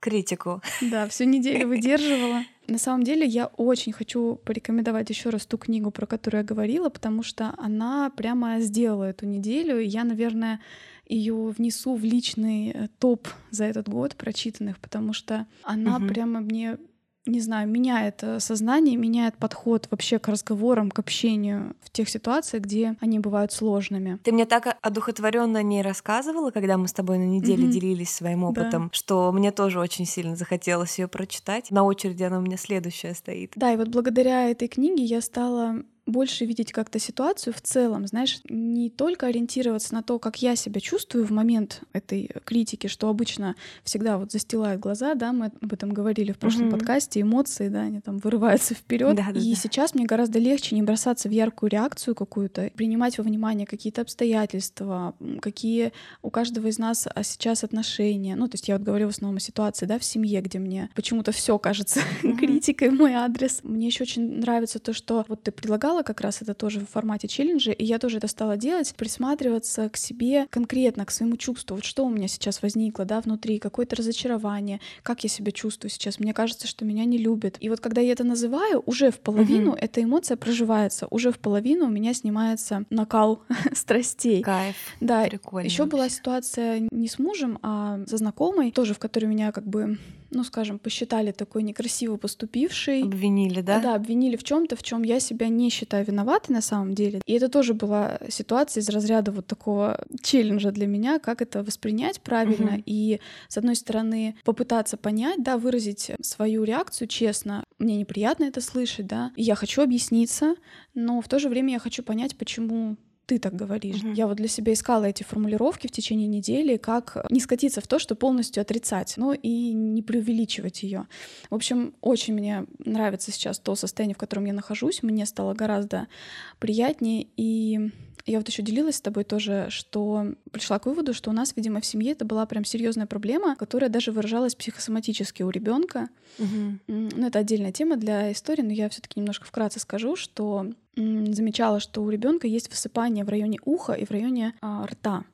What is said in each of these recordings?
критику? Да, всю неделю выдерживала. На самом деле я очень хочу порекомендовать еще раз ту книгу, про которую я говорила, потому что она прямо сделала эту неделю. Я, наверное, ее внесу в личный э, топ за этот год прочитанных, потому что она угу. прямо мне не знаю, меняет э, сознание, меняет подход вообще к разговорам, к общению в тех ситуациях, где они бывают сложными. Ты мне так одухотворенно не рассказывала, когда мы с тобой на неделе mm-hmm. делились своим опытом, да. что мне тоже очень сильно захотелось ее прочитать. На очереди она у меня следующая стоит. Да, и вот благодаря этой книге я стала больше видеть как-то ситуацию в целом, знаешь, не только ориентироваться на то, как я себя чувствую в момент этой критики, что обычно всегда вот застилает глаза, да, мы об этом говорили в прошлом mm-hmm. подкасте, эмоции, да, они там вырываются вперед. Да, да, и да. сейчас мне гораздо легче не бросаться в яркую реакцию какую-то, принимать во внимание какие-то обстоятельства, какие у каждого из нас а сейчас отношения. Ну, то есть я вот говорю в основном о ситуации, да, в семье, где мне почему-то все кажется mm-hmm. критикой в мой адрес. Мне еще очень нравится то, что вот ты предлагала как раз это тоже в формате челленджа, и я тоже это стала делать, присматриваться к себе конкретно, к своему чувству. Вот что у меня сейчас возникло, да, внутри, какое-то разочарование, как я себя чувствую сейчас. Мне кажется, что меня не любят. И вот когда я это называю, уже в половину mm-hmm. эта эмоция проживается, уже в половину у меня снимается накал страстей. Кайф. Да. Прикольно. Еще была ситуация не с мужем, а со знакомой, тоже в которой меня как бы ну, скажем, посчитали такой некрасиво поступившей. Обвинили, да? Да, обвинили в чем то в чем я себя не считаю виноватой на самом деле. И это тоже была ситуация из разряда вот такого челленджа для меня, как это воспринять правильно угу. и, с одной стороны, попытаться понять, да, выразить свою реакцию честно. Мне неприятно это слышать, да, и я хочу объясниться, но в то же время я хочу понять, почему ты так говоришь. Угу. Я вот для себя искала эти формулировки в течение недели, как не скатиться в то, что полностью отрицать, но и не преувеличивать ее. В общем, очень мне нравится сейчас то состояние, в котором я нахожусь. Мне стало гораздо приятнее и я вот еще делилась с тобой тоже, что пришла к выводу, что у нас, видимо, в семье это была прям серьезная проблема, которая даже выражалась психосоматически у ребенка. Угу. Ну, это отдельная тема для истории, но я все-таки немножко вкратце скажу, что замечала, что у ребенка есть высыпание в районе уха и в районе а, рта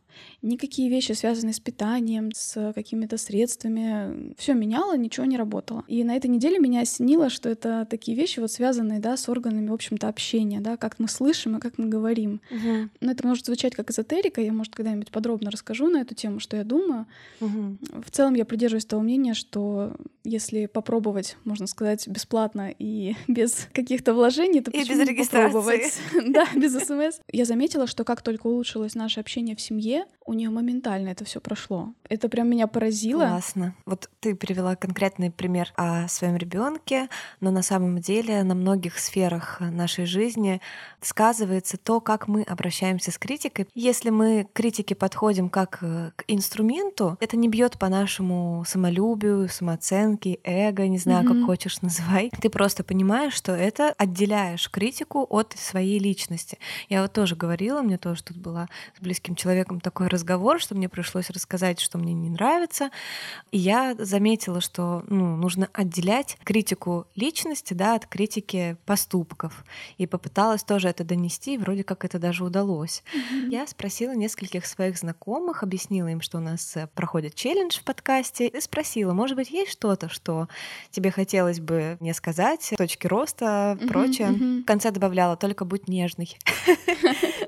никакие вещи, связанные с питанием, с какими-то средствами, все меняло, ничего не работало. И на этой неделе меня осенило, что это такие вещи, вот связанные, да, с органами, в общем-то, общения, да, как мы слышим и как мы говорим. Угу. Но это может звучать как эзотерика, я, может, когда-нибудь подробно расскажу на эту тему, что я думаю. Угу. В целом я придерживаюсь того мнения, что если попробовать, можно сказать, бесплатно и без каких-то вложений, то и почему без регистрации. попробовать? да, без СМС. Я заметила, что как только улучшилось наше общение в семье, у нее моментально это все прошло. Это прям меня поразило. Классно. Вот ты привела конкретный пример о своем ребенке, но на самом деле на многих сферах нашей жизни сказывается то, как мы обращаемся с критикой. Если мы к критике подходим как э, к инструменту, это не бьет по нашему самолюбию, самооценке, эго, не знаю, mm-hmm. как хочешь называй. Ты просто понимаешь, что это отделяешь критику от своей личности. Я вот тоже говорила, мне тоже тут была с близким человеком такой разговор, что мне пришлось рассказать, что мне не нравится. И я заметила, что ну, нужно отделять критику личности да, от критики поступков. И попыталась тоже это донести, и вроде как это даже удалось. Mm-hmm. Я спросила нескольких своих знакомых, объяснила им, что у нас э, проходит челлендж в подкасте, и спросила, может быть, есть что-то, что тебе хотелось бы мне сказать, точки роста, mm-hmm, прочее. Mm-hmm. В конце добавляла, только будь нежный.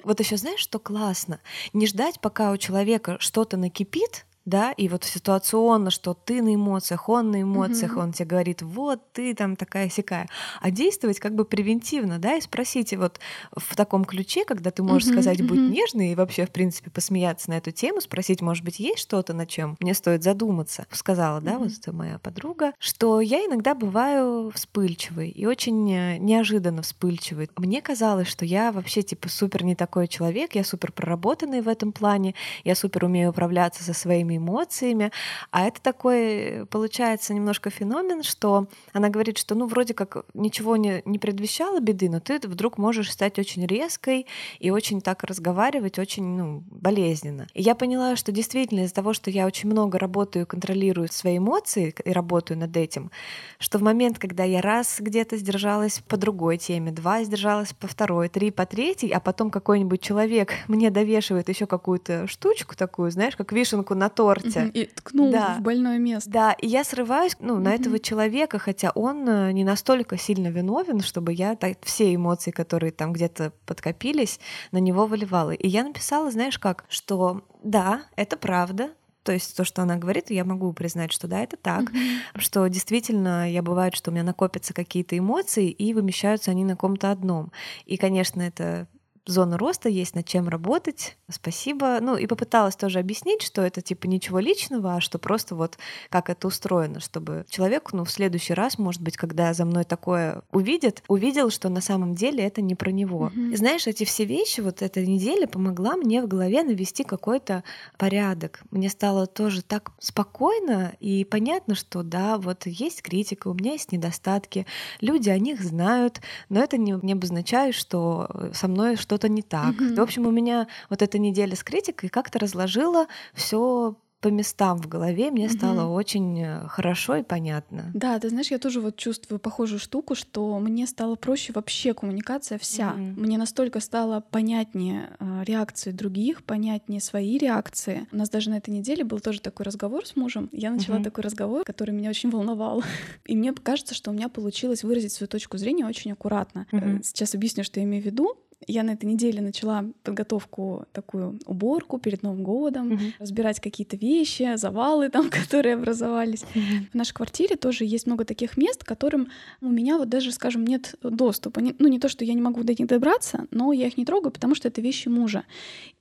Вот еще знаешь, что классно? Не ждать, пока у человека что-то накипит, да, и вот ситуационно, что ты на эмоциях, он на эмоциях, mm-hmm. он тебе говорит, вот ты там такая сякая, а действовать как бы превентивно, да, и спросите вот в таком ключе, когда ты можешь mm-hmm. сказать, будь mm-hmm. нежный и вообще, в принципе, посмеяться на эту тему, спросить, может быть, есть что-то, на чем мне стоит задуматься. Сказала, да, вот это моя подруга, что я иногда бываю вспыльчивой и очень э, неожиданно вспыльчивой. Мне казалось, что я вообще типа супер не такой человек, я супер проработанный в этом плане, я супер умею управляться со своими эмоциями. А это такой, получается, немножко феномен, что она говорит, что ну вроде как ничего не, не предвещало беды, но ты вдруг можешь стать очень резкой и очень так разговаривать, очень ну, болезненно. И я поняла, что действительно из-за того, что я очень много работаю, контролирую свои эмоции и работаю над этим, что в момент, когда я раз где-то сдержалась по другой теме, два сдержалась по второй, три по третьей, а потом какой-нибудь человек мне довешивает еще какую-то штучку такую, знаешь, как вишенку на торте. И ткнул да. в больное место. Да, и я срываюсь ну, на этого человека, хотя он э, не настолько сильно виновен, чтобы я так, все эмоции, которые там где-то подкопились, на него выливала. И я написала, знаешь как, что да, это правда, то есть то, что она говорит, я могу признать, что да, это так, mm-hmm. что действительно я бывает, что у меня накопятся какие-то эмоции и вымещаются они на ком-то одном. И, конечно, это зона роста, есть над чем работать. Спасибо. Ну и попыталась тоже объяснить, что это типа ничего личного, а что просто вот как это устроено, чтобы человек, ну в следующий раз, может быть, когда за мной такое увидит, увидел, что на самом деле это не про него. Mm-hmm. И знаешь, эти все вещи, вот эта неделя помогла мне в голове навести какой-то порядок. Мне стало тоже так спокойно и понятно, что да, вот есть критика, у меня есть недостатки, люди о них знают, но это не, не обозначает, что со мной что что-то не так. Mm-hmm. В общем, у меня вот эта неделя с критикой как-то разложила все по местам в голове мне стало угу. очень э, хорошо и понятно. Да, ты знаешь, я тоже вот чувствую похожую штуку, что мне стало проще вообще коммуникация вся. Угу. Мне настолько стало понятнее э, реакции других, понятнее свои реакции. У нас даже на этой неделе был тоже такой разговор с мужем. Я начала угу. такой разговор, который меня очень волновал. И мне кажется, что у меня получилось выразить свою точку зрения очень аккуратно. Угу. Сейчас объясню, что я имею в виду я на этой неделе начала подготовку такую уборку перед Новым годом, mm-hmm. разбирать какие-то вещи, завалы там, которые образовались. Mm-hmm. В нашей квартире тоже есть много таких мест, которым у меня вот даже, скажем, нет доступа. Ну не то, что я не могу до них добраться, но я их не трогаю, потому что это вещи мужа.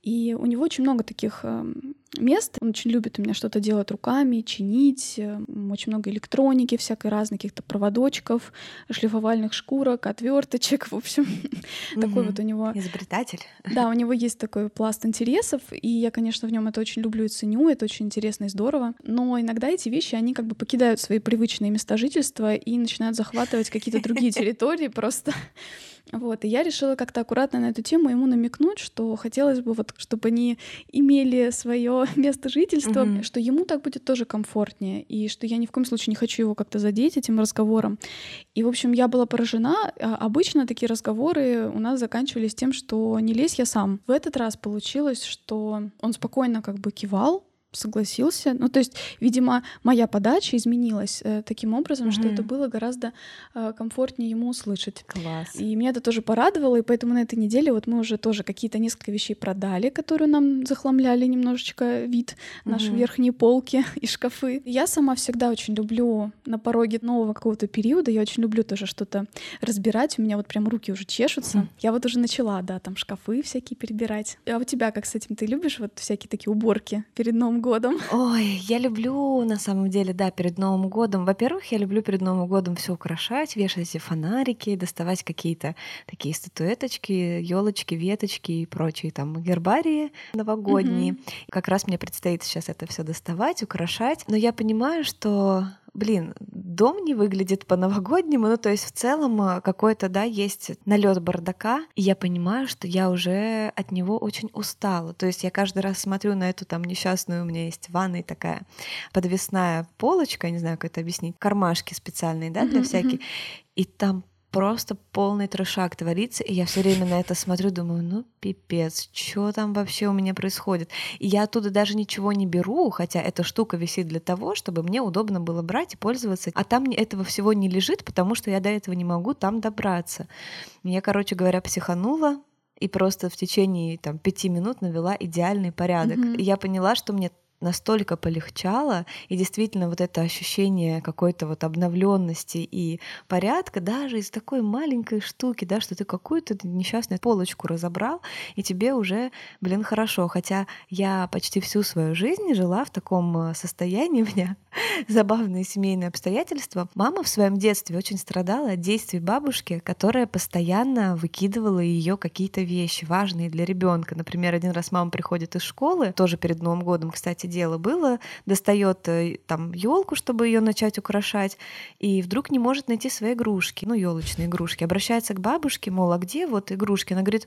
И у него очень много таких эм, мест. Он очень любит у меня что-то делать руками, чинить. Э, очень много электроники всякой разной, каких-то проводочков, шлифовальных шкурок, отверточек. В общем, такой вот у него... Изобретатель. Да, у него есть такой пласт интересов, и я, конечно, в нем это очень люблю и ценю, это очень интересно и здорово. Но иногда эти вещи, они как бы покидают свои привычные места жительства и начинают захватывать какие-то другие территории просто. Вот, и я решила как-то аккуратно на эту тему ему намекнуть, что хотелось бы вот, чтобы они имели свое место жительства, mm-hmm. что ему так будет тоже комфортнее, и что я ни в коем случае не хочу его как-то задеть этим разговором. И, в общем, я была поражена. А, обычно такие разговоры у нас заканчивались тем, что не лезь я сам. В этот раз получилось, что он спокойно как бы кивал, согласился. Ну, то есть, видимо, моя подача изменилась э, таким образом, mm-hmm. что это было гораздо э, комфортнее ему услышать. Класс. И меня это тоже порадовало, и поэтому на этой неделе вот мы уже тоже какие-то несколько вещей продали, которые нам захламляли немножечко вид mm-hmm. нашей верхней полки и шкафы. Я сама всегда очень люблю на пороге нового какого-то периода, я очень люблю тоже что-то разбирать, у меня вот прям руки уже чешутся. Mm-hmm. Я вот уже начала, да, там шкафы всякие перебирать. А у тебя как с этим? Ты любишь вот всякие такие уборки перед Новым Новым годом? Ой, я люблю на самом деле, да, перед Новым годом. Во-первых, я люблю перед Новым годом все украшать, вешать эти фонарики, доставать какие-то такие статуэточки, елочки, веточки и прочие там гербарии новогодние. Mm-hmm. Как раз мне предстоит сейчас это все доставать, украшать. Но я понимаю, что блин, дом не выглядит по-новогоднему, ну то есть в целом э, какой-то, да, есть налет бардака, и я понимаю, что я уже от него очень устала. То есть я каждый раз смотрю на эту там несчастную, у меня есть в ванной такая подвесная полочка, не знаю, как это объяснить, кармашки специальные, да, для всяких, и там просто полный трешак творится, и я все время на это смотрю, думаю, ну пипец, что там вообще у меня происходит? И я оттуда даже ничего не беру, хотя эта штука висит для того, чтобы мне удобно было брать и пользоваться, а там этого всего не лежит, потому что я до этого не могу там добраться. Я, короче говоря, психанула, и просто в течение там пяти минут навела идеальный порядок. Mm-hmm. И я поняла, что мне настолько полегчало, и действительно вот это ощущение какой-то вот обновленности и порядка даже из такой маленькой штуки, да, что ты какую-то несчастную полочку разобрал, и тебе уже, блин, хорошо. Хотя я почти всю свою жизнь жила в таком э, состоянии, у меня забавные семейные обстоятельства. Мама в своем детстве очень страдала от действий бабушки, которая постоянно выкидывала ее какие-то вещи важные для ребенка. Например, один раз мама приходит из школы, тоже перед Новым годом, кстати, дело было, достает э, там елку, чтобы ее начать украшать, и вдруг не может найти свои игрушки, ну, елочные игрушки. Обращается к бабушке, мол, а где вот игрушки? Она говорит,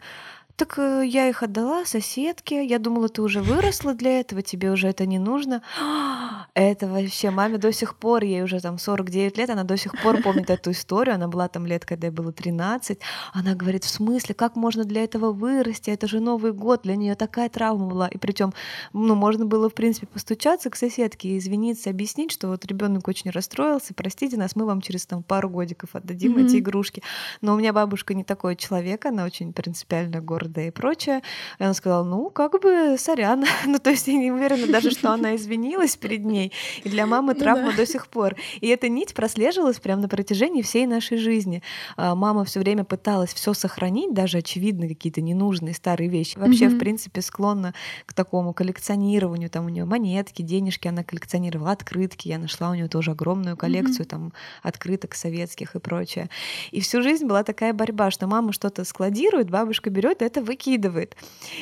так э, я их отдала соседке. Я думала, ты уже выросла для этого, тебе уже это не нужно. Это вообще маме до сих пор, ей уже там 49 лет, она до сих пор помнит эту историю. Она была там лет, когда ей было 13. Она говорит, в смысле, как можно для этого вырасти? Это же Новый год, для нее такая травма была. И причем, ну, можно было, в принципе, постучаться к соседке и извиниться, объяснить, что вот ребенок очень расстроился, простите нас, мы вам через там пару годиков отдадим mm-hmm. эти игрушки. Но у меня бабушка не такой человек, она очень принципиально гордая да и прочее. И она сказала, ну, как бы, сорян. ну, то есть я не уверена даже, что она извинилась перед ней. И для мамы ну травма до сих пор. И эта нить прослеживалась прямо на протяжении всей нашей жизни. А, мама все время пыталась все сохранить, даже очевидно какие-то ненужные старые вещи. Вообще, в принципе, склонна к такому коллекционированию. Там у нее монетки, денежки она коллекционировала, открытки. Я нашла у нее тоже огромную коллекцию там открыток советских и прочее. И всю жизнь была такая борьба, что мама что-то складирует, бабушка берет это выкидывает.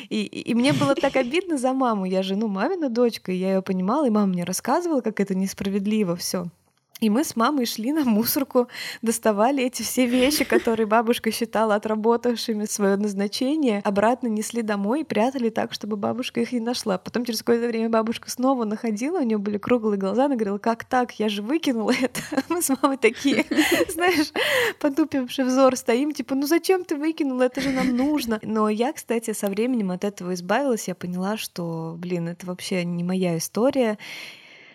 И, и мне было так обидно за маму. Я же, ну, мамина дочка, и я ее понимала, и мама мне рассказывала, как это несправедливо все. И мы с мамой шли на мусорку, доставали эти все вещи, которые бабушка считала отработавшими свое назначение, обратно несли домой и прятали так, чтобы бабушка их не нашла. Потом через какое-то время бабушка снова находила, у нее были круглые глаза, она говорила, как так, я же выкинула это. Мы с мамой такие, знаешь, потупивший взор стоим, типа, ну зачем ты выкинула, это же нам нужно. Но я, кстати, со временем от этого избавилась, я поняла, что, блин, это вообще не моя история,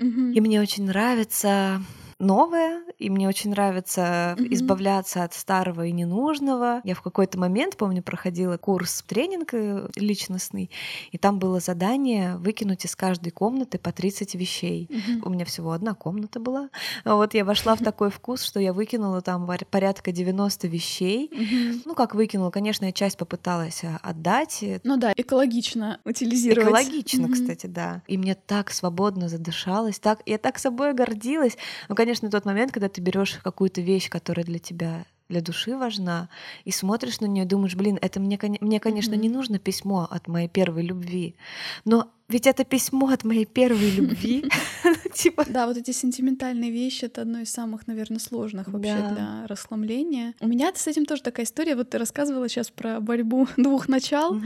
и мне очень нравится новое, и мне очень нравится mm-hmm. избавляться от старого и ненужного. Я в какой-то момент, помню, проходила курс тренинг э, личностный, и там было задание выкинуть из каждой комнаты по 30 вещей. Mm-hmm. У меня всего одна комната была. Вот я вошла в такой вкус, что я выкинула там порядка 90 вещей. Mm-hmm. Ну, как выкинула, конечно, я часть попыталась а, отдать. Ну да, экологично утилизировать. Экологично, mm-hmm. кстати, да. И мне так свободно задышалось, так я так собой гордилась. Ну, конечно, тот момент, когда ты берешь какую-то вещь, которая для тебя для души важна, и смотришь на нее думаешь, блин, это мне, мне конечно, mm-hmm. не нужно письмо от моей первой любви, но ведь это письмо от моей первой любви. типа. Да, вот эти сентиментальные вещи это одно из самых, наверное, сложных вообще для расхламления. У меня с этим тоже такая история. Вот ты рассказывала сейчас про борьбу двух начал.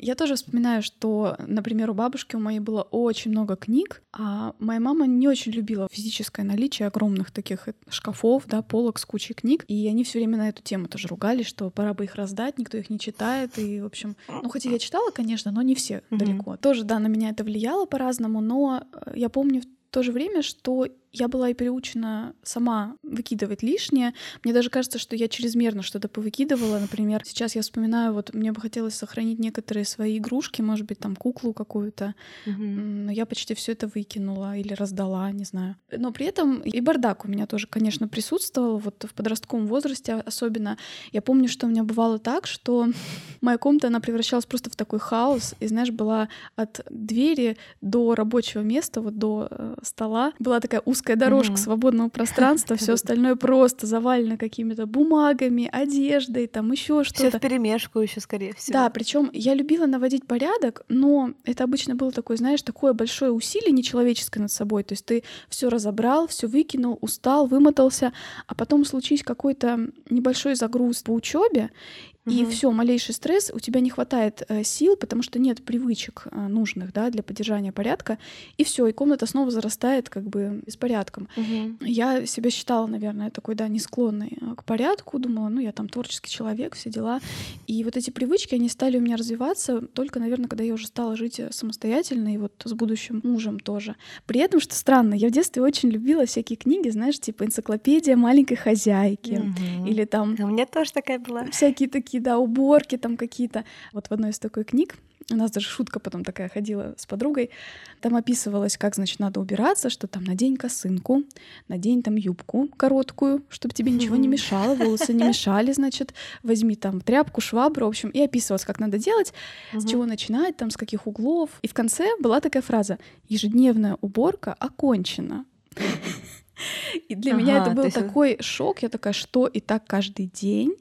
Я тоже вспоминаю, что, например, у бабушки у моей было очень много книг, а моя мама не очень любила физическое наличие огромных таких шкафов, да, полок с кучей книг, и они все время на эту тему тоже ругались, что пора бы их раздать, никто их не читает, и, в общем, ну, хотя я читала, конечно, но не все mm-hmm. далеко. Тоже, да, на меня это влияло по-разному, но э, я помню в то же время, что я была и приучена сама выкидывать лишнее. Мне даже кажется, что я чрезмерно что-то повыкидывала. Например, сейчас я вспоминаю, вот мне бы хотелось сохранить некоторые свои игрушки, может быть, там куклу какую-то, угу. но я почти все это выкинула или раздала, не знаю. Но при этом и бардак у меня тоже, конечно, присутствовал. Вот в подростковом возрасте особенно. Я помню, что у меня бывало так, что моя комната, она превращалась просто в такой хаос. И, знаешь, была от двери до рабочего места, вот до э, стола, была такая узкая узкая дорожка mm-hmm. свободного пространства, все остальное просто завалено какими-то бумагами, одеждой, там еще что-то. Все в перемешку еще, скорее всего. Да, причем я любила наводить порядок, но это обычно было такое, знаешь, такое большое усилие нечеловеческое над собой. То есть ты все разобрал, все выкинул, устал, вымотался, а потом случись какой-то небольшой загруз по учебе, и все, малейший стресс, у тебя не хватает э, сил, потому что нет привычек э, нужных да, для поддержания порядка, и все, и комната снова зарастает как бы беспорядком. Угу. Я себя считала, наверное, такой, да, не склонной э, к порядку, думала, ну, я там творческий человек, все дела. И вот эти привычки, они стали у меня развиваться только, наверное, когда я уже стала жить э, самостоятельно и вот с будущим мужем тоже. При этом, что странно, я в детстве очень любила всякие книги, знаешь, типа энциклопедия маленькой хозяйки, угу. или там... У меня тоже такая была. Всякие такие да, уборки там какие-то. Вот в одной из такой книг у нас даже шутка потом такая ходила с подругой. Там описывалось, как, значит, надо убираться, что там надень косынку, надень там юбку короткую, чтобы тебе ничего не мешало, волосы не мешали, значит, возьми там тряпку, швабру, в общем, и описывалось, как надо делать, с чего начинать, там, с каких углов. И в конце была такая фраза «Ежедневная уборка окончена». И для ага, меня это был такой шок. Я такая, что и так каждый день.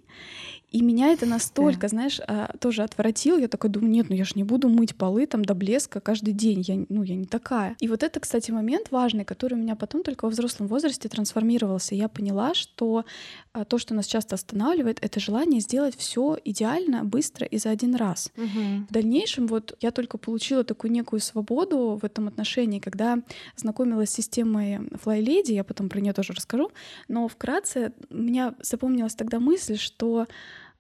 И меня это настолько, да. знаешь, а, тоже отвратило. Я такая думаю, нет, ну я же не буду мыть полы там до блеска каждый день. Я, ну, я не такая. И вот это, кстати, момент важный, который у меня потом только во взрослом возрасте трансформировался. Я поняла, что а, то, что нас часто останавливает, это желание сделать все идеально, быстро и за один раз. Угу. В дальнейшем вот я только получила такую некую свободу в этом отношении, когда знакомилась с системой Fly Lady, я потом про нее тоже расскажу, но вкратце у меня запомнилась тогда мысль, что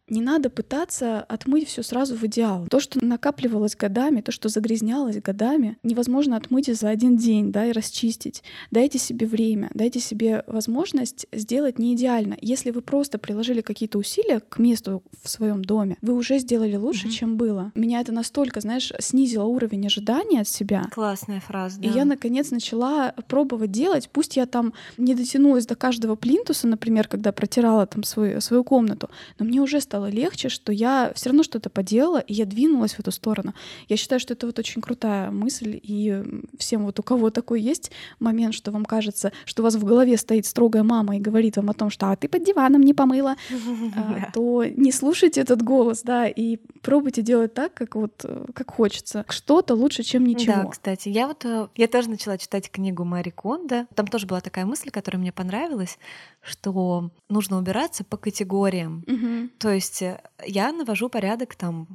не надо пытаться отмыть все сразу в идеал. То, что накапливалось годами, то, что загрязнялось годами, невозможно отмыть за один день, да, и расчистить. Дайте себе время, дайте себе возможность сделать не идеально. Если вы просто приложили какие-то усилия к месту в своем доме, вы уже сделали лучше, mm-hmm. чем было. Меня это настолько, знаешь, снизило уровень ожидания от себя. Классная фраза. Да. И я наконец начала пробовать делать. Пусть я там не дотянулась до каждого плинтуса, например, когда протирала там свою, свою комнату, но мне уже стало стало легче, что я все равно что-то поделала, и я двинулась в эту сторону. Я считаю, что это вот очень крутая мысль, и всем вот у кого такой есть момент, что вам кажется, что у вас в голове стоит строгая мама и говорит вам о том, что а ты под диваном не помыла, а, то не слушайте этот голос, да, и пробуйте делать так, как вот как хочется. Что-то лучше, чем ничего. Да, кстати, я вот э, я тоже начала читать книгу Мари Кондо. Там тоже была такая мысль, которая мне понравилась, что нужно убираться по категориям. Угу. То есть э, я навожу порядок там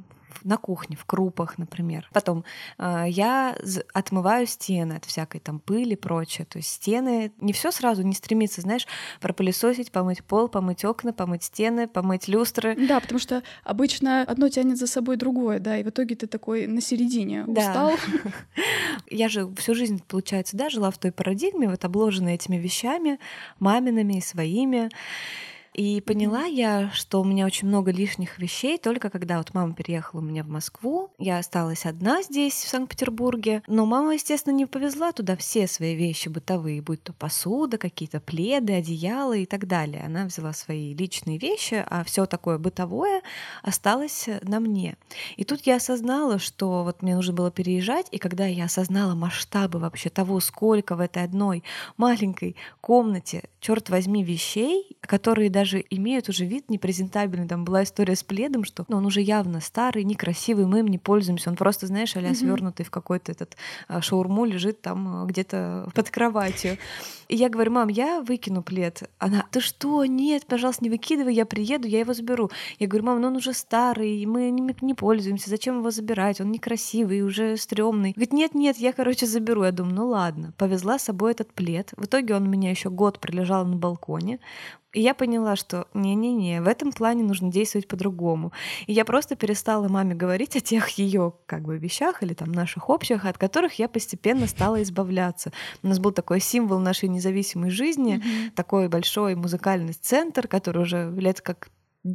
на кухне, в крупах, например. Потом э, я отмываю стены от всякой там пыли и прочее. То есть стены не все сразу не стремится, знаешь, пропылесосить, помыть пол, помыть окна, помыть стены, помыть люстры. Да, потому что обычно одно тянет за собой другое, да, и в итоге ты такой на середине да. устал. Я же всю жизнь, получается, да, жила в той парадигме, вот обложенной этими вещами, мамиными и своими. И поняла я, что у меня очень много лишних вещей только когда вот мама переехала у меня в Москву. Я осталась одна здесь, в Санкт-Петербурге. Но мама, естественно, не повезла туда все свои вещи бытовые, будь то посуда, какие-то пледы, одеяла и так далее. Она взяла свои личные вещи, а все такое бытовое осталось на мне. И тут я осознала, что вот мне нужно было переезжать, и когда я осознала масштабы вообще того, сколько в этой одной маленькой комнате, черт возьми, вещей, которые даже даже имеют уже вид непрезентабельный. Там была история с пледом, что ну, он уже явно старый, некрасивый, мы им не пользуемся. Он просто, знаешь, а-ля свернутый в какой-то этот а, шаурму лежит там а, где-то под кроватью. И я говорю, мам, я выкину плед. Она, ты что, нет, пожалуйста, не выкидывай, я приеду, я его заберу. Я говорю, мам, ну он уже старый, мы не, не пользуемся, зачем его забирать? Он некрасивый, уже стрёмный. Говорит, нет, нет, я, короче, заберу. Я думаю, ну ладно. Повезла с собой этот плед. В итоге он у меня еще год пролежал на балконе. И я поняла, что не-не-не, в этом плане нужно действовать по-другому. И я просто перестала маме говорить о тех ее как бы вещах или там наших общих, от которых я постепенно стала избавляться. У нас был такой символ нашей независимой жизни, mm-hmm. такой большой музыкальный центр, который уже лет как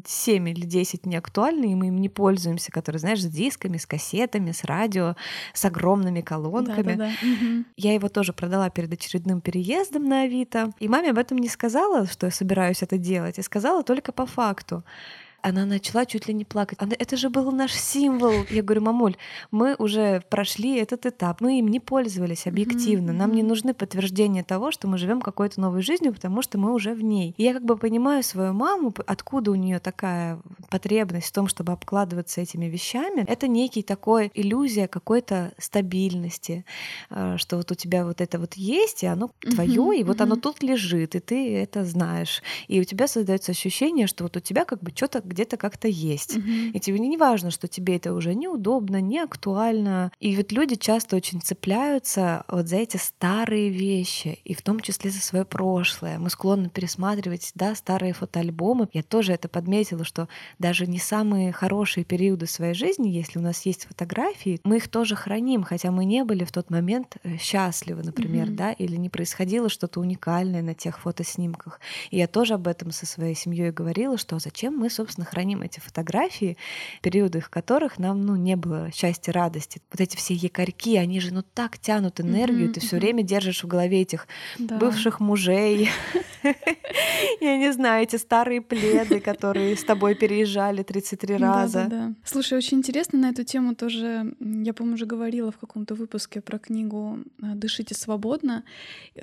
7 или 10 не актуальны, и мы им не пользуемся, которые, знаешь, с дисками, с кассетами, с радио, с огромными колонками. Да, да, да. Я его тоже продала перед очередным переездом на Авито. И маме об этом не сказала, что я собираюсь это делать, и сказала только по факту она начала чуть ли не плакать. Она, это же был наш символ. Я говорю, мамуль, мы уже прошли этот этап, мы им не пользовались объективно. Нам не нужны подтверждения того, что мы живем какой-то новой жизнью, потому что мы уже в ней. И я как бы понимаю свою маму, откуда у нее такая потребность в том, чтобы обкладываться этими вещами. Это некий такой иллюзия какой-то стабильности, э, что вот у тебя вот это вот есть, и оно твое, и вот оно тут лежит, и ты это знаешь. И у тебя создается ощущение, что вот у тебя как бы что-то где-то как-то есть. Угу. И тебе не важно, что тебе это уже неудобно, не актуально. И вот люди часто очень цепляются вот за эти старые вещи, и в том числе за свое прошлое. Мы склонны пересматривать, да, старые фотоальбомы. Я тоже это подметила, что даже не самые хорошие периоды своей жизни, если у нас есть фотографии, мы их тоже храним, хотя мы не были в тот момент э, счастливы, например, mm да, или не происходило что-то уникальное на тех фотоснимках. И я тоже об этом со своей семьей говорила, что зачем мы, собственно, собственно, храним эти фотографии, периоды в которых нам ну, не было счастья, радости. Вот эти все якорьки, они же ну так тянут энергию, mm-hmm, ты все время держишь в голове этих да. бывших мужей. Я не знаю, эти старые пледы, которые с тобой переезжали 33 раза. Слушай, очень интересно на эту тему тоже. Я, по-моему, уже говорила в каком-то выпуске про книгу э, «Дышите свободно».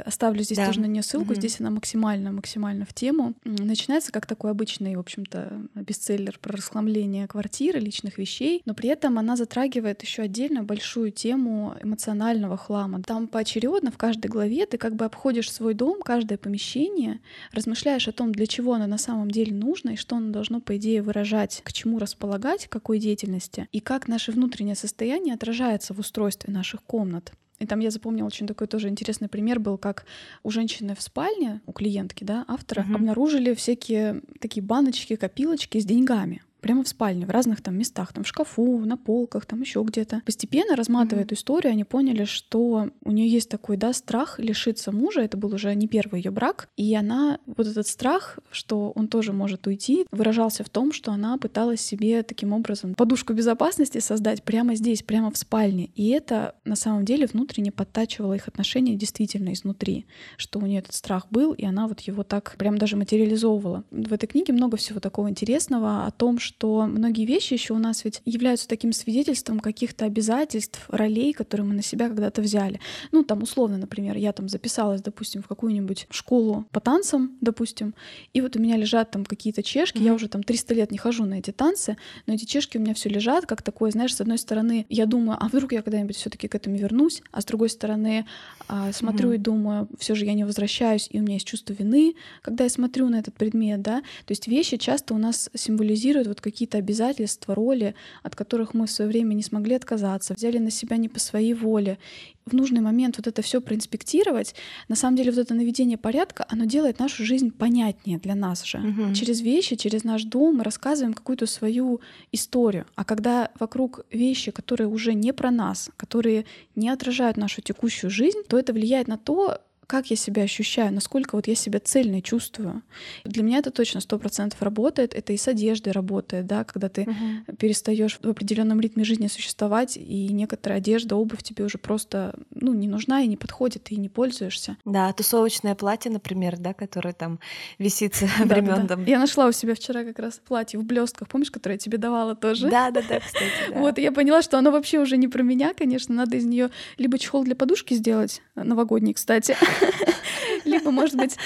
Оставлю здесь тоже на нее ссылку. Здесь она максимально, максимально в тему. Начинается как такой обычный, в общем-то, бестселлер про расхламление квартиры, личных вещей, но при этом она затрагивает еще отдельно большую тему эмоционального хлама. Там поочередно в каждой главе ты как бы обходишь свой дом, каждое помещение, размышляешь о том, для чего оно на самом деле нужно и что оно должно, по идее, выражать, к чему располагать, к какой деятельности, и как наше внутреннее состояние отражается в устройстве наших комнат. И там я запомнила очень такой тоже интересный пример был, как у женщины в спальне, у клиентки, да, автора, uh-huh. обнаружили всякие такие баночки, копилочки с деньгами прямо в спальне, в разных там местах, там в шкафу, на полках, там еще где-то. Постепенно, разматывая mm-hmm. эту историю, они поняли, что у нее есть такой, да, страх лишиться мужа, это был уже не первый ее брак, и она, вот этот страх, что он тоже может уйти, выражался в том, что она пыталась себе таким образом подушку безопасности создать прямо здесь, прямо в спальне, и это на самом деле внутренне подтачивало их отношения действительно изнутри, что у нее этот страх был, и она вот его так прям даже материализовывала. В этой книге много всего такого интересного о том, что многие вещи еще у нас ведь являются таким свидетельством каких-то обязательств, ролей, которые мы на себя когда-то взяли. Ну, там, условно, например, я там записалась, допустим, в какую-нибудь школу по танцам, допустим, и вот у меня лежат там какие-то чешки, mm-hmm. я уже там 300 лет не хожу на эти танцы, но эти чешки у меня все лежат, как такое, знаешь, с одной стороны, я думаю, а вдруг я когда-нибудь все-таки к этому вернусь, а с другой стороны, а, смотрю mm-hmm. и думаю, все же я не возвращаюсь, и у меня есть чувство вины, когда я смотрю на этот предмет, да, то есть вещи часто у нас символизируют вот какие-то обязательства, роли, от которых мы в свое время не смогли отказаться, взяли на себя не по своей воле. В нужный момент вот это все проинспектировать, на самом деле вот это наведение порядка, оно делает нашу жизнь понятнее для нас же. Угу. Через вещи, через наш дом мы рассказываем какую-то свою историю. А когда вокруг вещи, которые уже не про нас, которые не отражают нашу текущую жизнь, то это влияет на то, как я себя ощущаю, насколько вот я себя цельной чувствую. Для меня это точно сто процентов работает. Это и с одеждой работает, да, когда ты угу. перестаешь в определенном ритме жизни существовать, и некоторая одежда, обувь тебе уже просто ну, не нужна и не подходит, и не пользуешься. Да, тусовочное платье, например, да, которое там висит времен там. Я нашла у себя вчера как раз платье в блестках, помнишь, которое я тебе давала тоже? Да, да, да, кстати. Вот, я поняла, что оно вообще уже не про меня, конечно, надо из нее либо чехол для подушки сделать, новогодний, кстати, Либо, может быть,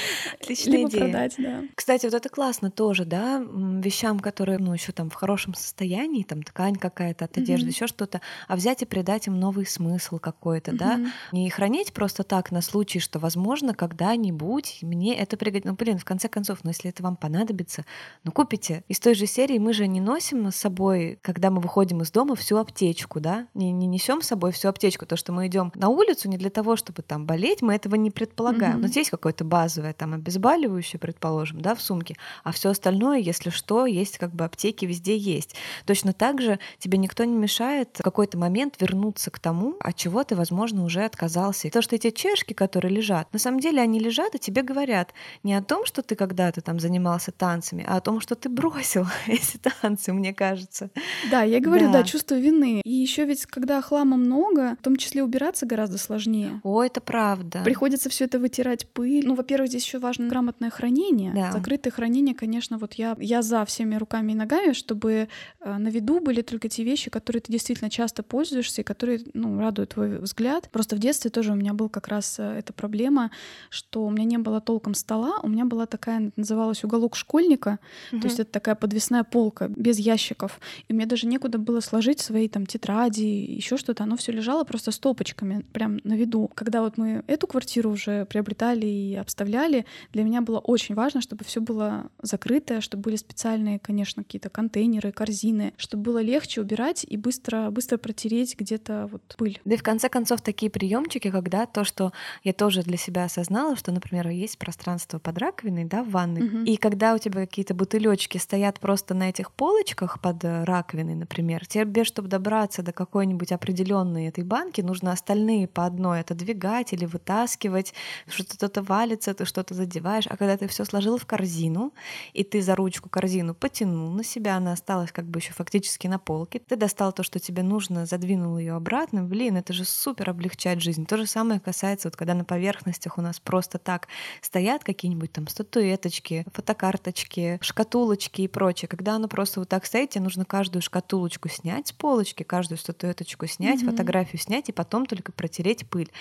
Отличная либо идея. продать, да. Кстати, вот это классно тоже, да, вещам, которые, ну, еще там в хорошем состоянии, там ткань какая-то от одежды, еще что-то, а взять и придать им новый смысл какой-то, да, не хранить просто так на случай, что, возможно, когда-нибудь мне это пригодится. Ну, блин, в конце концов, ну, если это вам понадобится, ну, купите. Из той же серии мы же не носим с собой, когда мы выходим из дома, всю аптечку, да, не, не несем с собой всю аптечку, то, что мы идем на улицу не для того, чтобы там болеть, мы этого не предполагаем. Mm-hmm. Но здесь какое-то базовое, там, обезболивающее, предположим, да, в сумке, а все остальное, если что, есть как бы аптеки везде есть. Точно так же тебе никто не мешает в какой-то момент вернуться к тому, от чего ты, возможно, уже отказался. И то, что эти чешки, которые лежат, на самом деле они лежат и тебе говорят не о том, что ты когда-то там занимался танцами, а о том, что ты бросил эти танцы, мне кажется. Да, я говорю, да, да чувство вины. И еще ведь, когда хлама много, в том числе убираться гораздо сложнее. О, это правда. Приходится все это вытирать пыль. Ну, во-первых, здесь еще важно грамотное хранение. Да. Закрытое хранение, конечно, вот я, я за всеми руками и ногами, чтобы э, на виду были только те вещи, которые ты действительно часто пользуешься и которые, ну, радуют твой взгляд. Просто в детстве тоже у меня был как раз э, эта проблема, что у меня не было толком стола, у меня была такая, называлась уголок школьника, угу. то есть это такая подвесная полка без ящиков. И мне даже некуда было сложить свои там тетради, еще что-то. Оно все лежало просто стопочками, прям на виду. Когда вот мы эту квартиру уже приобретали и обставляли, для меня было очень важно, чтобы все было закрыто, чтобы были специальные, конечно, какие-то контейнеры, корзины, чтобы было легче убирать и быстро, быстро протереть где-то вот пыль. Да и в конце концов такие приемчики, когда то, что я тоже для себя осознала, что, например, есть пространство под раковиной, да, в ванной, угу. и когда у тебя какие-то бутылечки стоят просто на этих полочках под раковиной, например, тебе, чтобы добраться до какой-нибудь определенной этой банки, нужно остальные по одной отодвигать или вытаскивать, что-то валится, ты что-то задеваешь, а когда ты все сложил в корзину, и ты за ручку корзину потянул на себя, она осталась как бы еще фактически на полке, ты достал то, что тебе нужно, задвинул ее обратно, блин, это же супер облегчает жизнь. То же самое касается, вот когда на поверхностях у нас просто так стоят какие-нибудь там статуэточки, фотокарточки, шкатулочки и прочее. Когда оно просто вот так стоит, тебе нужно каждую шкатулочку снять с полочки, каждую статуэточку снять, mm-hmm. фотографию снять и потом только протереть пыль.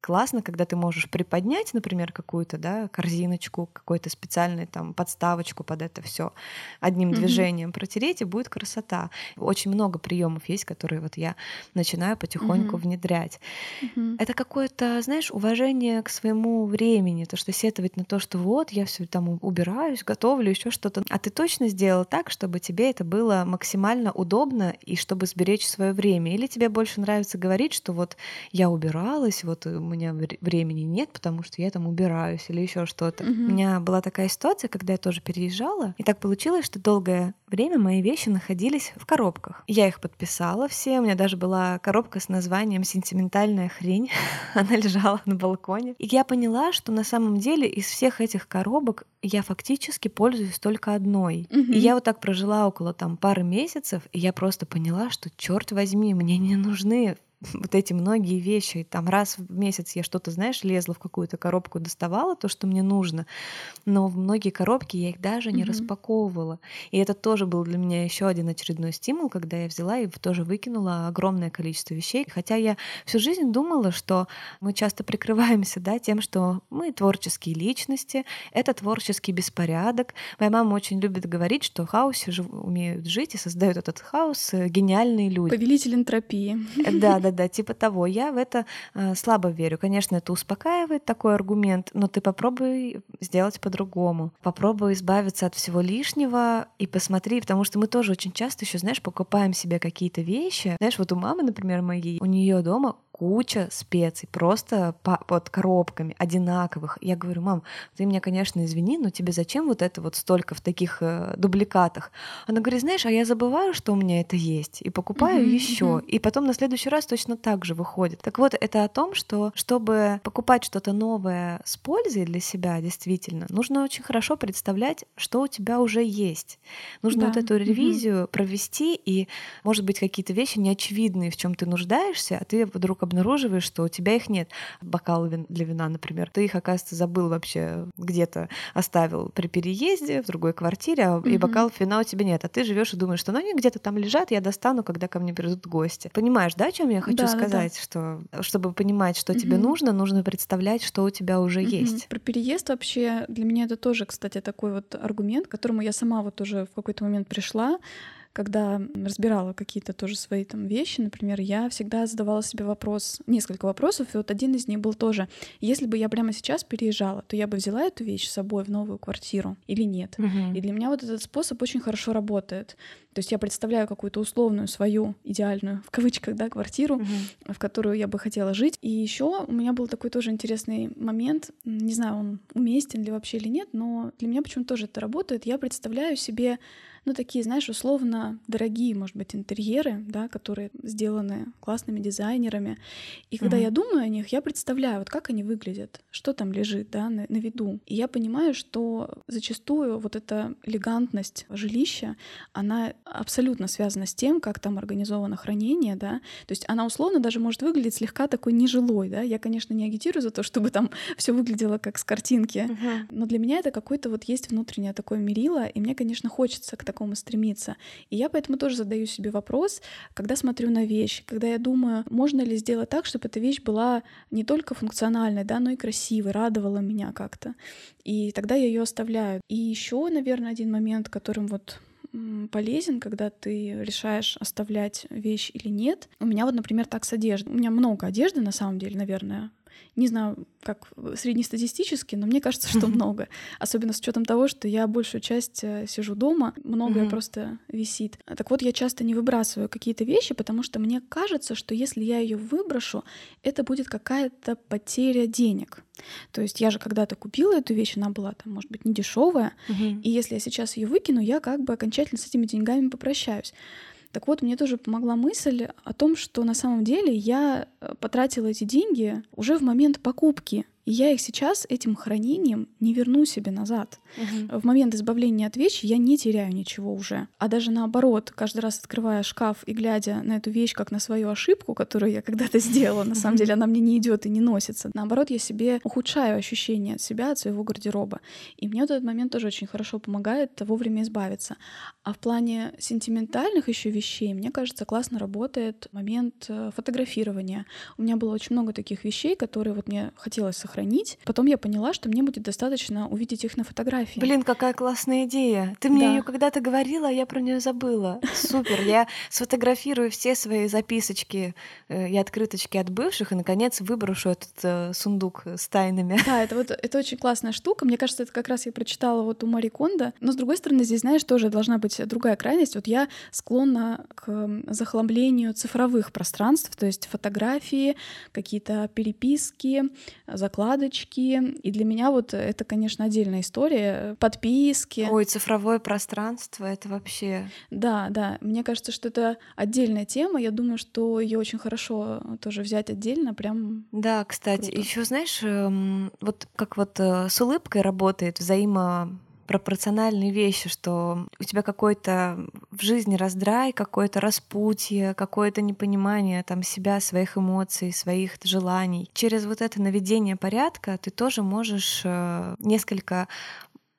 Классно, когда ты можешь приподнять, например, например, какую-то, да, корзиночку, какую-то специальную там подставочку под это все одним mm-hmm. движением протереть, и будет красота. Очень много приемов есть, которые вот я начинаю потихоньку mm-hmm. внедрять. Mm-hmm. Это какое-то, знаешь, уважение к своему времени, то, что сетовать на то, что вот я все там убираюсь, готовлю, еще что-то. А ты точно сделал так, чтобы тебе это было максимально удобно и чтобы сберечь свое время? Или тебе больше нравится говорить, что вот я убиралась, вот у меня времени нет, потому что я там убираюсь или еще что-то. Mm-hmm. У меня была такая ситуация, когда я тоже переезжала, и так получилось, что долгое время мои вещи находились в коробках. Я их подписала все, у меня даже была коробка с названием «Сентиментальная хрень», она лежала на балконе. И я поняла, что на самом деле из всех этих коробок я фактически пользуюсь только одной. Mm-hmm. И я вот так прожила около там пары месяцев, и я просто поняла, что черт возьми, мне не нужны вот эти многие вещи. Там раз в месяц я что-то, знаешь, лезла в какую-то коробку, доставала то, что мне нужно, но в многие коробки я их даже не mm-hmm. распаковывала. И это тоже был для меня еще один очередной стимул, когда я взяла и тоже выкинула огромное количество вещей. Хотя я всю жизнь думала, что мы часто прикрываемся да, тем, что мы творческие личности, это творческий беспорядок. Моя мама очень любит говорить, что в хаосе умеют жить и создают этот хаос э, гениальные люди. Повелитель энтропии. Да, да, да-да, типа того. Я в это э, слабо верю. Конечно, это успокаивает такой аргумент, но ты попробуй сделать по-другому. Попробуй избавиться от всего лишнего и посмотри, потому что мы тоже очень часто еще, знаешь, покупаем себе какие-то вещи. Знаешь, вот у мамы, например, моей, у нее дома куча специй, просто по, под коробками, одинаковых. Я говорю, мам, ты меня, конечно, извини, но тебе зачем вот это вот столько в таких э, дубликатах? Она говорит, знаешь, а я забываю, что у меня это есть, и покупаю mm-hmm, еще, mm-hmm. и потом на следующий раз точно так же выходит. Так вот, это о том, что чтобы покупать что-то новое с пользой для себя, действительно, нужно очень хорошо представлять, что у тебя уже есть. Нужно да. вот эту ревизию mm-hmm. провести, и, может быть, какие-то вещи неочевидные, в чем ты нуждаешься, а ты вдруг обнаруживаешь, что у тебя их нет. Бокал для вина, например. Ты их, оказывается, забыл вообще где-то оставил при переезде в другой квартире, а и бокал вина у тебя нет. А ты живешь и думаешь, что ну, они где-то там лежат, я достану, когда ко мне придут гости. Понимаешь, да, о чем я хочу да, сказать? Да. Что чтобы понимать, что угу. тебе нужно, нужно представлять, что у тебя уже угу. есть. Про переезд вообще для меня это тоже, кстати, такой вот аргумент, к которому я сама вот уже в какой-то момент пришла когда разбирала какие-то тоже свои там вещи, например, я всегда задавала себе вопрос, несколько вопросов, и вот один из них был тоже, если бы я прямо сейчас переезжала, то я бы взяла эту вещь с собой в новую квартиру или нет? Угу. И для меня вот этот способ очень хорошо работает. То есть я представляю какую-то условную свою идеальную, в кавычках, да, квартиру, угу. в которую я бы хотела жить. И еще у меня был такой тоже интересный момент, не знаю, он уместен ли вообще или нет, но для меня почему-то тоже это работает. Я представляю себе ну, такие, знаешь, условно дорогие, может быть, интерьеры, да, которые сделаны классными дизайнерами. И когда mm-hmm. я думаю о них, я представляю, вот как они выглядят, что там лежит, да, на, на виду. И я понимаю, что зачастую вот эта элегантность жилища, она абсолютно связана с тем, как там организовано хранение, да. То есть она условно даже может выглядеть слегка такой нежилой, да. Я, конечно, не агитирую за то, чтобы там все выглядело как с картинки, mm-hmm. но для меня это какой-то вот есть внутреннее такое мерило, и мне, конечно, хочется к такому стремиться. И я поэтому тоже задаю себе вопрос, когда смотрю на вещь, когда я думаю, можно ли сделать так, чтобы эта вещь была не только функциональной, да, но и красивой, радовала меня как-то. И тогда я ее оставляю. И еще, наверное, один момент, которым вот полезен, когда ты решаешь оставлять вещь или нет. У меня вот, например, так с одеждой. У меня много одежды, на самом деле, наверное. Не знаю, как среднестатистически, но мне кажется, что много. Особенно с учетом того, что я большую часть э, сижу дома, многое просто висит. Так вот, я часто не выбрасываю какие-то вещи, потому что мне кажется, что если я ее выброшу, это будет какая-то потеря денег. То есть я же когда-то купила эту вещь, она была там, может быть, не дешевая, и если я сейчас ее выкину, я как бы окончательно с этими деньгами попрощаюсь. Так вот, мне тоже помогла мысль о том, что на самом деле я э, потратила эти деньги уже в момент покупки. И я их сейчас этим хранением не верну себе назад. Угу. В момент избавления от вещи я не теряю ничего уже. А даже наоборот, каждый раз открывая шкаф и глядя на эту вещь как на свою ошибку, которую я когда-то сделала, на самом деле она мне не идет и не носится. Наоборот, я себе ухудшаю ощущение от себя, от своего гардероба. И мне вот этот момент тоже очень хорошо помогает вовремя избавиться. А в плане сентиментальных еще вещей, мне кажется, классно работает момент э, фотографирования. У меня было очень много таких вещей, которые вот мне хотелось сохранить хранить. Потом я поняла, что мне будет достаточно увидеть их на фотографии. Блин, какая классная идея. Ты мне да. ее когда-то говорила, а я про нее забыла. Супер. Я сфотографирую все свои записочки э, и открыточки от бывших и, наконец, выброшу этот э, сундук с тайнами. Да, это вот это очень классная штука. Мне кажется, это как раз я прочитала вот у Мари Кондо. Но, с другой стороны, здесь, знаешь, тоже должна быть другая крайность. Вот я склонна к захламлению цифровых пространств, то есть фотографии, какие-то переписки, закладочки. И для меня вот это, конечно, отдельная история. Подписки. Ой, цифровое пространство — это вообще... Да, да. Мне кажется, что это отдельная тема. Я думаю, что ее очень хорошо тоже взять отдельно, прям Да, кстати, еще знаешь, эм, вот как вот э, с улыбкой работает взаимо пропорциональные вещи, что у тебя какой-то в жизни раздрай, какое-то распутье, какое-то непонимание там себя, своих эмоций, своих желаний. Через вот это наведение порядка ты тоже можешь э, несколько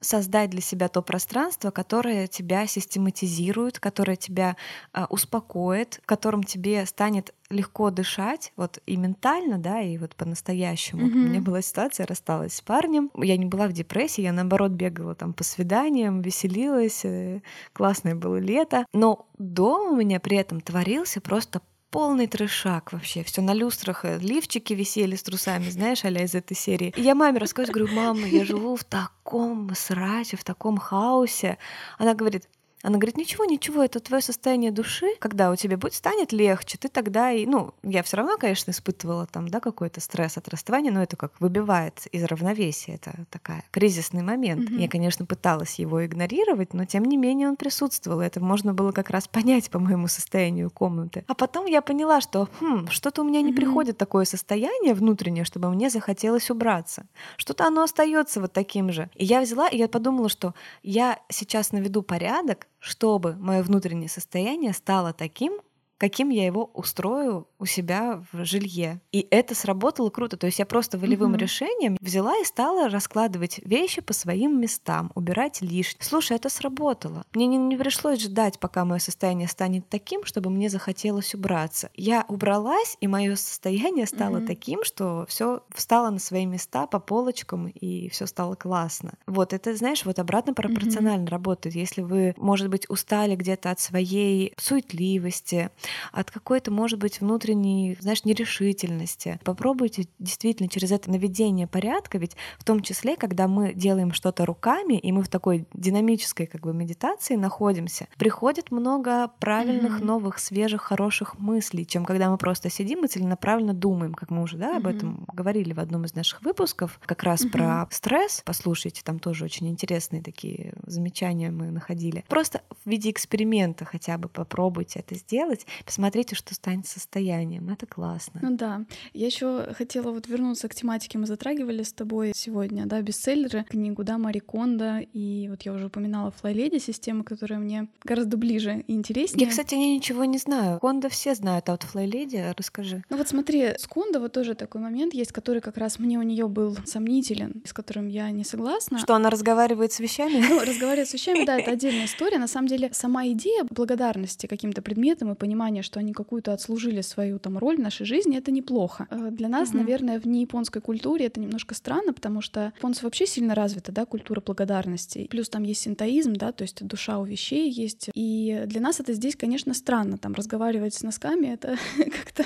создать для себя то пространство, которое тебя систематизирует, которое тебя э, успокоит, в котором тебе станет легко дышать, вот и ментально, да, и вот по-настоящему. Mm-hmm. У меня была ситуация, я рассталась с парнем, я не была в депрессии, я наоборот бегала там по свиданиям, веселилась, э, классное было лето, но дома у меня при этом творился просто полный трешак вообще. Все на люстрах, э, лифчики висели с трусами, знаешь, аля из этой серии. И я маме рассказываю, говорю, мама, я живу в таком сраче, в таком хаосе. Она говорит, она говорит, ничего, ничего, это твое состояние души. Когда у тебя будет станет легче, ты тогда и, ну, я все равно, конечно, испытывала там, да, какой-то стресс от расставания, но это как выбивает из равновесия, это такая кризисный момент. Mm-hmm. Я, конечно, пыталась его игнорировать, но тем не менее он присутствовал. Это можно было как раз понять по моему состоянию комнаты. А потом я поняла, что, хм, что-то у меня не mm-hmm. приходит такое состояние внутреннее, чтобы мне захотелось убраться. Что-то оно остается вот таким же. И я взяла, и я подумала, что я сейчас наведу порядок, чтобы мое внутреннее состояние стало таким, каким я его устрою у себя в жилье. И это сработало круто. То есть я просто волевым mm-hmm. решением взяла и стала раскладывать вещи по своим местам, убирать лишнее. Слушай, это сработало. Мне не, не пришлось ждать, пока мое состояние станет таким, чтобы мне захотелось убраться. Я убралась, и мое состояние стало mm-hmm. таким, что все встало на свои места по полочкам, и все стало классно. Вот это, знаешь, вот обратно пропорционально mm-hmm. работает. Если вы, может быть, устали где-то от своей суетливости, от какой-то, может быть, внутренней, знаешь, нерешительности. Попробуйте действительно через это наведение порядка, ведь в том числе, когда мы делаем что-то руками, и мы в такой динамической как бы медитации находимся, приходит много правильных, mm-hmm. новых, свежих, хороших мыслей, чем когда мы просто сидим и целенаправленно думаем, как мы уже да, об mm-hmm. этом говорили в одном из наших выпусков, как раз mm-hmm. про стресс. Послушайте, там тоже очень интересные такие замечания мы находили. Просто в виде эксперимента хотя бы попробуйте это сделать, посмотрите, что станет состоянием. Это классно. Ну да. Я еще хотела вот вернуться к тематике, мы затрагивали с тобой сегодня, да, бестселлеры, книгу, да, Мари Кондо, и вот я уже упоминала Флайледи, система, которая мне гораздо ближе и интереснее. Я, кстати, я ничего не знаю. Кондо все знают, а вот Флайледи, расскажи. Ну вот смотри, с Кондо вот тоже такой момент есть, который как раз мне у нее был сомнителен, с которым я не согласна. Что она разговаривает с вещами? Ну, разговаривает с вещами, да, это отдельная история. На самом деле, сама идея благодарности каким-то предметам и понимания понимание, что они какую-то отслужили свою там роль в нашей жизни, это неплохо. Э, для нас, угу. наверное, в неяпонской культуре это немножко странно, потому что японцы вообще сильно развита, да, культура благодарности. Плюс там есть синтоизм, да, то есть душа у вещей есть. И для нас это здесь, конечно, странно. Там разговаривать с носками — это как-то,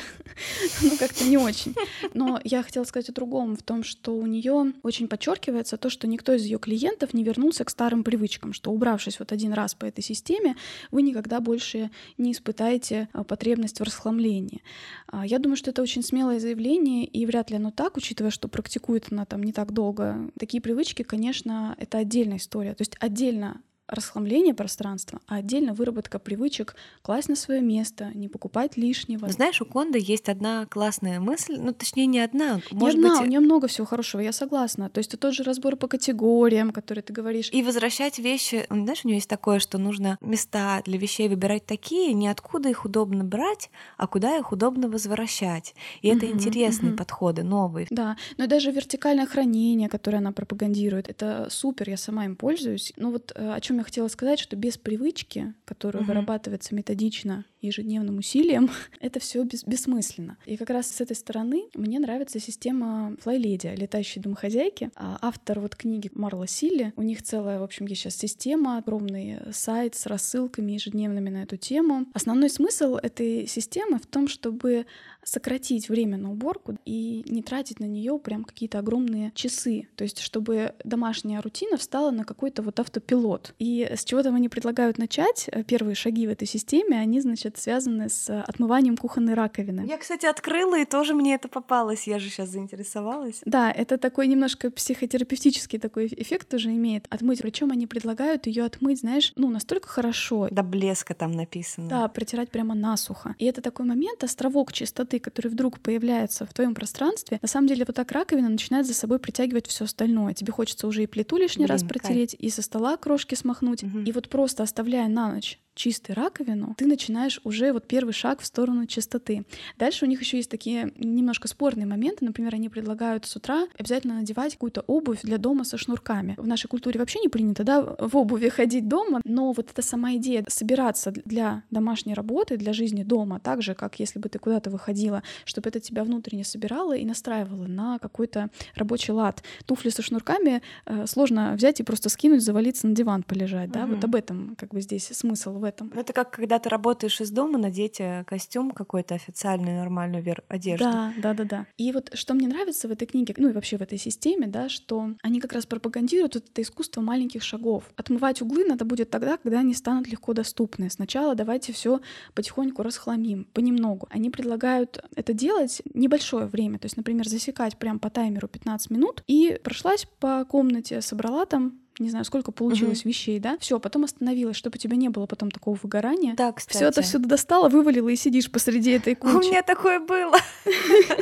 ну, как-то не очень. Но я хотела сказать о другом, в том, что у нее очень подчеркивается то, что никто из ее клиентов не вернулся к старым привычкам, что убравшись вот один раз по этой системе, вы никогда больше не испытаете потребность в расхламлении. А, я думаю, что это очень смелое заявление, и вряд ли оно так, учитывая, что практикует она там не так долго. Такие привычки, конечно, это отдельная история. То есть отдельно расхламление пространства, а отдельно выработка привычек класть на свое место, не покупать лишнего. Знаешь, у Конда есть одна классная мысль, ну точнее не одна, может не одна, быть... у нее много всего хорошего, я согласна. То есть это тот же разбор по категориям, который ты говоришь. И возвращать вещи, знаешь, у нее есть такое, что нужно места для вещей выбирать такие, не откуда их удобно брать, а куда их удобно возвращать. И это uh-huh, интересные uh-huh. подходы, новые. Да, но даже вертикальное хранение, которое она пропагандирует, это супер, я сама им пользуюсь. Ну вот э, о чем я именно хотела сказать, что без привычки, которая Мгм. вырабатывается методично ежедневным усилием, это все бессмысленно. И как раз с этой стороны мне нравится система Flylady, летающей домохозяйки. А Автор вот книги Марла Силли, у них целая, в общем, есть сейчас система, огромный сайт с рассылками ежедневными на эту тему. Основной смысл этой системы в том, чтобы сократить время на уборку и не тратить на нее прям какие-то огромные часы. То есть, чтобы домашняя рутина встала на какой-то вот автопилот. И с чего там они предлагают начать? Э, Первые шаги в этой системе, они, значит, связаны с отмыванием кухонной раковины. Я, кстати, открыла, и тоже мне это попалось. Я же сейчас заинтересовалась. Да, это такой немножко психотерапевтический такой эффект тоже имеет. Отмыть. Причем они предлагают ее отмыть, знаешь, ну, настолько хорошо. До блеска там написано. Да, протирать прямо насухо. И это такой момент, островок чистоты, который вдруг появляется в твоем пространстве. На самом деле, вот так раковина начинает за собой притягивать все остальное. Тебе хочется уже и плиту лишний Блин, раз кайф. протереть, и со стола крошки смахнуть. Мгм. И вот просто оставляя на ночь чистой раковину, ты начинаешь уже вот первый шаг в сторону чистоты. Дальше у них еще есть такие немножко спорные моменты. Например, они предлагают с утра обязательно надевать какую-то обувь для дома со шнурками. В нашей культуре вообще не принято, да, в обуви ходить дома, но вот эта сама идея собираться для домашней работы, для жизни дома, так же, как если бы ты куда-то выходила, чтобы это тебя внутренне собирало и настраивало на какой-то рабочий лад. Туфли со шнурками э, сложно взять и просто скинуть, завалиться на диван, полежать, да, Мгм. вот об этом как бы здесь смысл в этом. Ну, Это как когда ты работаешь из дома, надеть э, костюм какой-то официальный, нормальную вер- одежду. Да, да, да, да. И вот что мне нравится в этой книге, ну и вообще в этой системе, да, что они как раз пропагандируют вот это искусство маленьких шагов. Отмывать углы надо будет тогда, когда они станут легко доступны. Сначала давайте все потихоньку расхламим, понемногу. Они предлагают это делать небольшое время, то есть, например, засекать прям по таймеру 15 минут и прошлась по комнате, собрала там не знаю, сколько получилось вещей, да, все, потом остановилась, чтобы у тебя не было потом такого выгорания. Да, кстати. Все это сюда достала, вывалила и сидишь посреди этой У кучи. меня такое было.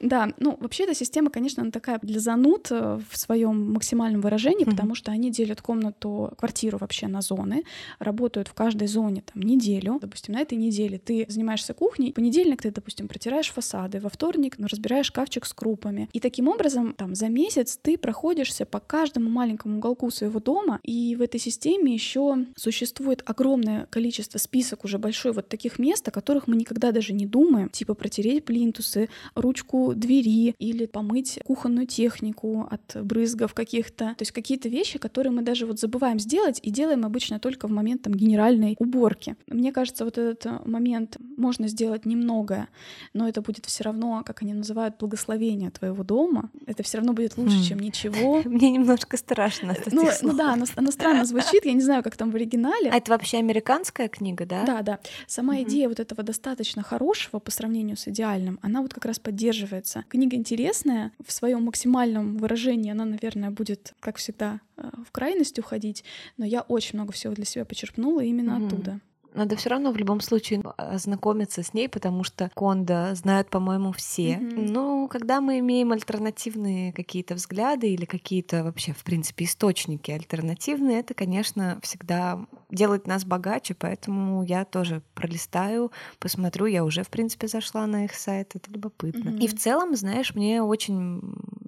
Да, ну вообще эта система, конечно, она такая для зануд э, в своем максимальном выражении, потому что они делят комнату, квартиру вообще на зоны, работают в каждой зоне там неделю. Допустим, на этой неделе ты занимаешься кухней, в понедельник ты, допустим, протираешь фасады, во вторник ну, разбираешь шкафчик с крупами. И таким образом там за месяц ты проходишься по каждому маленькому уголку своего дома, и в этой системе еще существует огромное количество список уже большой вот таких мест, о которых мы никогда даже не думаем, типа протереть плинтусы, ручку двери или помыть кухонную технику от брызгов каких-то. То есть какие-то вещи, которые мы даже вот забываем сделать и делаем обычно только в момент там генеральной уборки. Мне кажется, вот этот э, момент можно сделать немногое, но это будет все равно, как они называют, благословение твоего дома. Это все равно будет лучше, Хм. чем ничего. Мне немножко страшно. От Ну, этих ну да, оно, оно странно звучит, я не знаю, как там в оригинале. А это вообще американская книга, да? Да, да. Сама Мгм. идея вот этого достаточно хорошего по сравнению с идеальным, она вот как раз поддерживается. Книга интересная, в своем максимальном выражении она, наверное, будет, как всегда, э, в крайность уходить, но я очень много всего для себя почерпнула именно Мгм. оттуда. Надо все равно в любом случае ознакомиться с ней, потому что Конда знают, по-моему, все. Мгм. Ну, когда мы имеем альтернативные какие-то взгляды или какие-то вообще, в принципе, источники альтернативные, это, конечно, всегда делает нас богаче, поэтому я тоже пролистаю, посмотрю. Я уже, в принципе, зашла на их сайт, это любопытно. Мгм. И в целом, знаешь, мне очень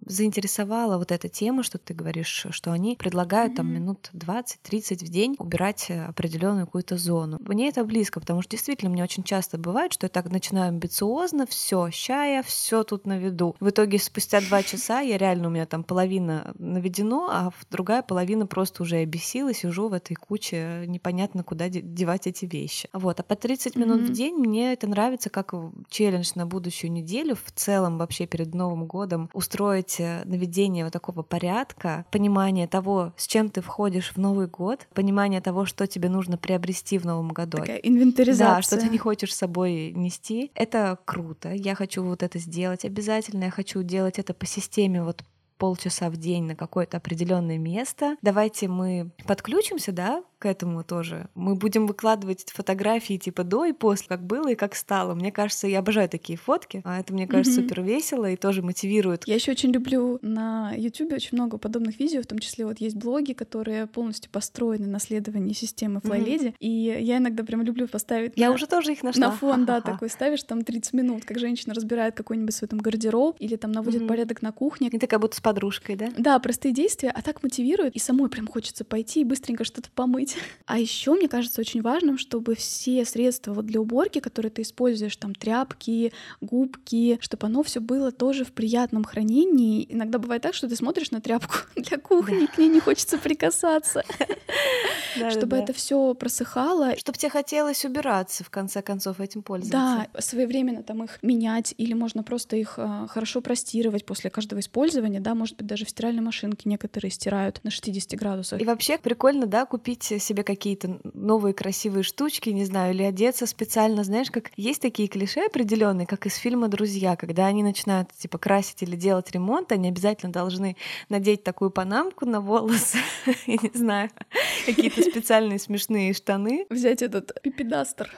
заинтересовала вот эта тема, что ты говоришь, что они предлагают там Мгм. минут 20-30 в день убирать э, определенную какую-то зону. Мне это близко, потому что действительно мне очень часто бывает, что я так начинаю амбициозно, все, ща все тут на виду. В итоге спустя два часа я реально, у меня там половина наведено, а в- другая половина просто уже обесила, сижу в этой куче, непонятно куда де- девать эти вещи. Вот, а по 30 минут в Мгм. день мне это нравится как в- челлендж на будущую неделю. В целом вообще перед Новым годом устроить э, наведение вот такого порядка, понимание того, с чем ты входишь в Новый год, понимание того, что тебе нужно приобрести в Новом году. Такая инвентаризация. Да, что ты не хочешь с собой нести. Это круто. Я хочу вот это сделать обязательно. Я хочу делать это по системе вот полчаса в день на какое-то определенное место. Давайте мы подключимся, да, к этому тоже. Мы будем выкладывать фотографии типа до и после, как было и как стало. Мне кажется, я обожаю такие фотки, а это, мне кажется, mm-hmm. супер весело и тоже мотивирует. Я еще очень люблю на YouTube очень много подобных видео, в том числе вот есть блоги, которые полностью построены на следовании системы Flylady, mm-hmm. и я иногда прям люблю поставить... Я на... уже тоже их нашла. На фон, да, такой ставишь, там 30 минут, как женщина разбирает какой-нибудь свой там гардероб или там наводит mm-hmm. порядок на кухне. И ты как будто с подружкой, да? Да, простые действия, а так мотивирует, и самой прям хочется пойти и быстренько что-то помыть. А еще мне кажется очень важным, чтобы все средства вот для уборки, которые ты используешь, там тряпки, губки, чтобы оно все было тоже в приятном хранении. Иногда бывает так, что ты смотришь на тряпку для кухни, к ней не хочется прикасаться. Чтобы это все просыхало. Чтобы тебе хотелось убираться, в конце концов, этим пользоваться. Да, своевременно там их менять, или можно просто их а, хорошо простировать после каждого использования, да, может быть, даже в стиральной машинке некоторые стирают на 60 градусах. И вообще прикольно, да, купить себе какие-то новые красивые штучки, не знаю, или одеться специально, знаешь, как есть такие клише определенные, как из фильма «Друзья», когда они начинают, типа, красить или делать ремонт, они обязательно должны надеть такую панамку на волосы, я не знаю, какие-то специальные смешные штаны. Взять этот пипедастер.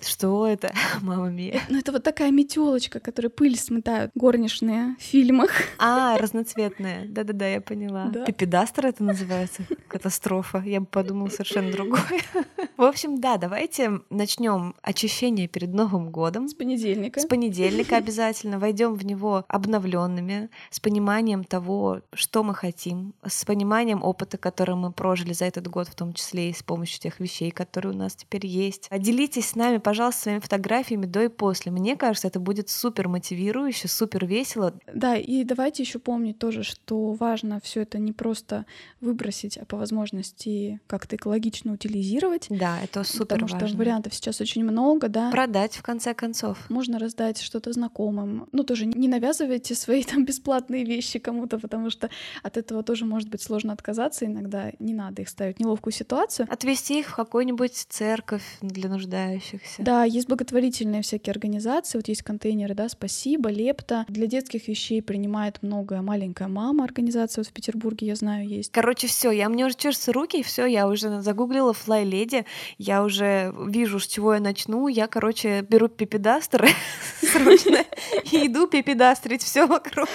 Что это? Мама мия. Ну, это вот такая метелочка, которая пыль сметают горничные в фильмах. А, разноцветная. Да-да-да, я поняла. Да. Пипедастер это называется? Катастрофа. Я бы подумала совершенно другое. В общем, да, давайте начнем очищение перед Новым годом. С понедельника. С понедельника обязательно. Войдем в него обновленными, с пониманием того, что мы хотим, с пониманием опыта, который мы прожили за этот год, в том числе и с помощью тех вещей, которые у нас теперь есть. Делитесь с нами, пожалуйста, своими фотографиями до и после. Мне кажется, это будет супер мотивирующе, супер весело. Да, и давайте еще помнить тоже, что важно все это не просто выбросить, а по возможности как-то экологично утилизировать. Да, это супер Потому важно. что вариантов сейчас очень много, да. Продать в конце концов. Можно раздать что-то знакомым. Ну, тоже не навязывайте свои там бесплатные вещи кому-то, потому что от этого тоже может быть сложно отказаться иногда. Не надо их ставить в неловкую ситуацию. Отвести их в какую-нибудь церковь для нуждающихся. Да, есть благотворительные всякие организации, вот есть контейнеры, да, спасибо, лепта. Для детских вещей принимает многое маленькая мама организация вот в Петербурге, я знаю, есть. Короче, все, я мне уже чешутся руки, и все, я уже загуглила Fly Lady, я уже вижу, с чего я начну. Я, короче, беру пипедастер срочно и иду пипедастрить все вокруг.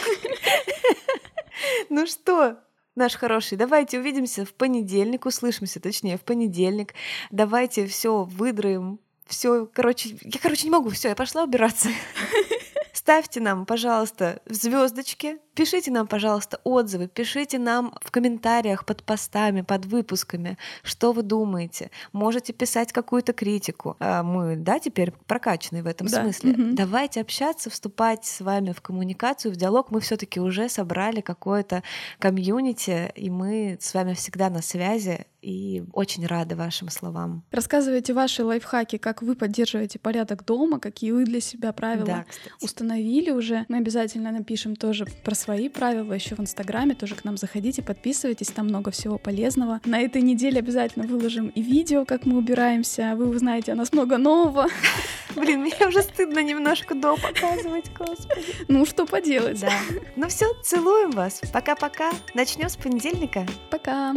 Ну что, наш хороший, давайте увидимся в понедельник, услышимся, точнее, в понедельник. Давайте все выдраем, все, короче, я, короче, не могу, все, я пошла убираться. Ставьте нам, пожалуйста, звездочки, пишите нам, пожалуйста, отзывы, пишите нам в комментариях под постами, под выпусками, что вы думаете. Можете писать какую-то критику. А мы, да, теперь прокачанные в этом да. смысле. Угу. Давайте общаться, вступать с вами в коммуникацию, в диалог. Мы все-таки уже собрали какое-то комьюнити, и мы с вами всегда на связи и очень рады вашим словам. Рассказывайте ваши лайфхаки, как вы поддерживаете порядок дома, какие вы для себя правила да, установили уже. Мы обязательно напишем тоже про свои правила еще в Инстаграме, тоже к нам заходите, подписывайтесь, там много всего полезного. На этой неделе обязательно выложим и видео, как мы убираемся, вы узнаете о нас много нового. Блин, мне уже стыдно немножко до показывать, господи. Ну, что поделать. Да. Ну все, целуем вас. Пока-пока. Начнем с понедельника. Пока.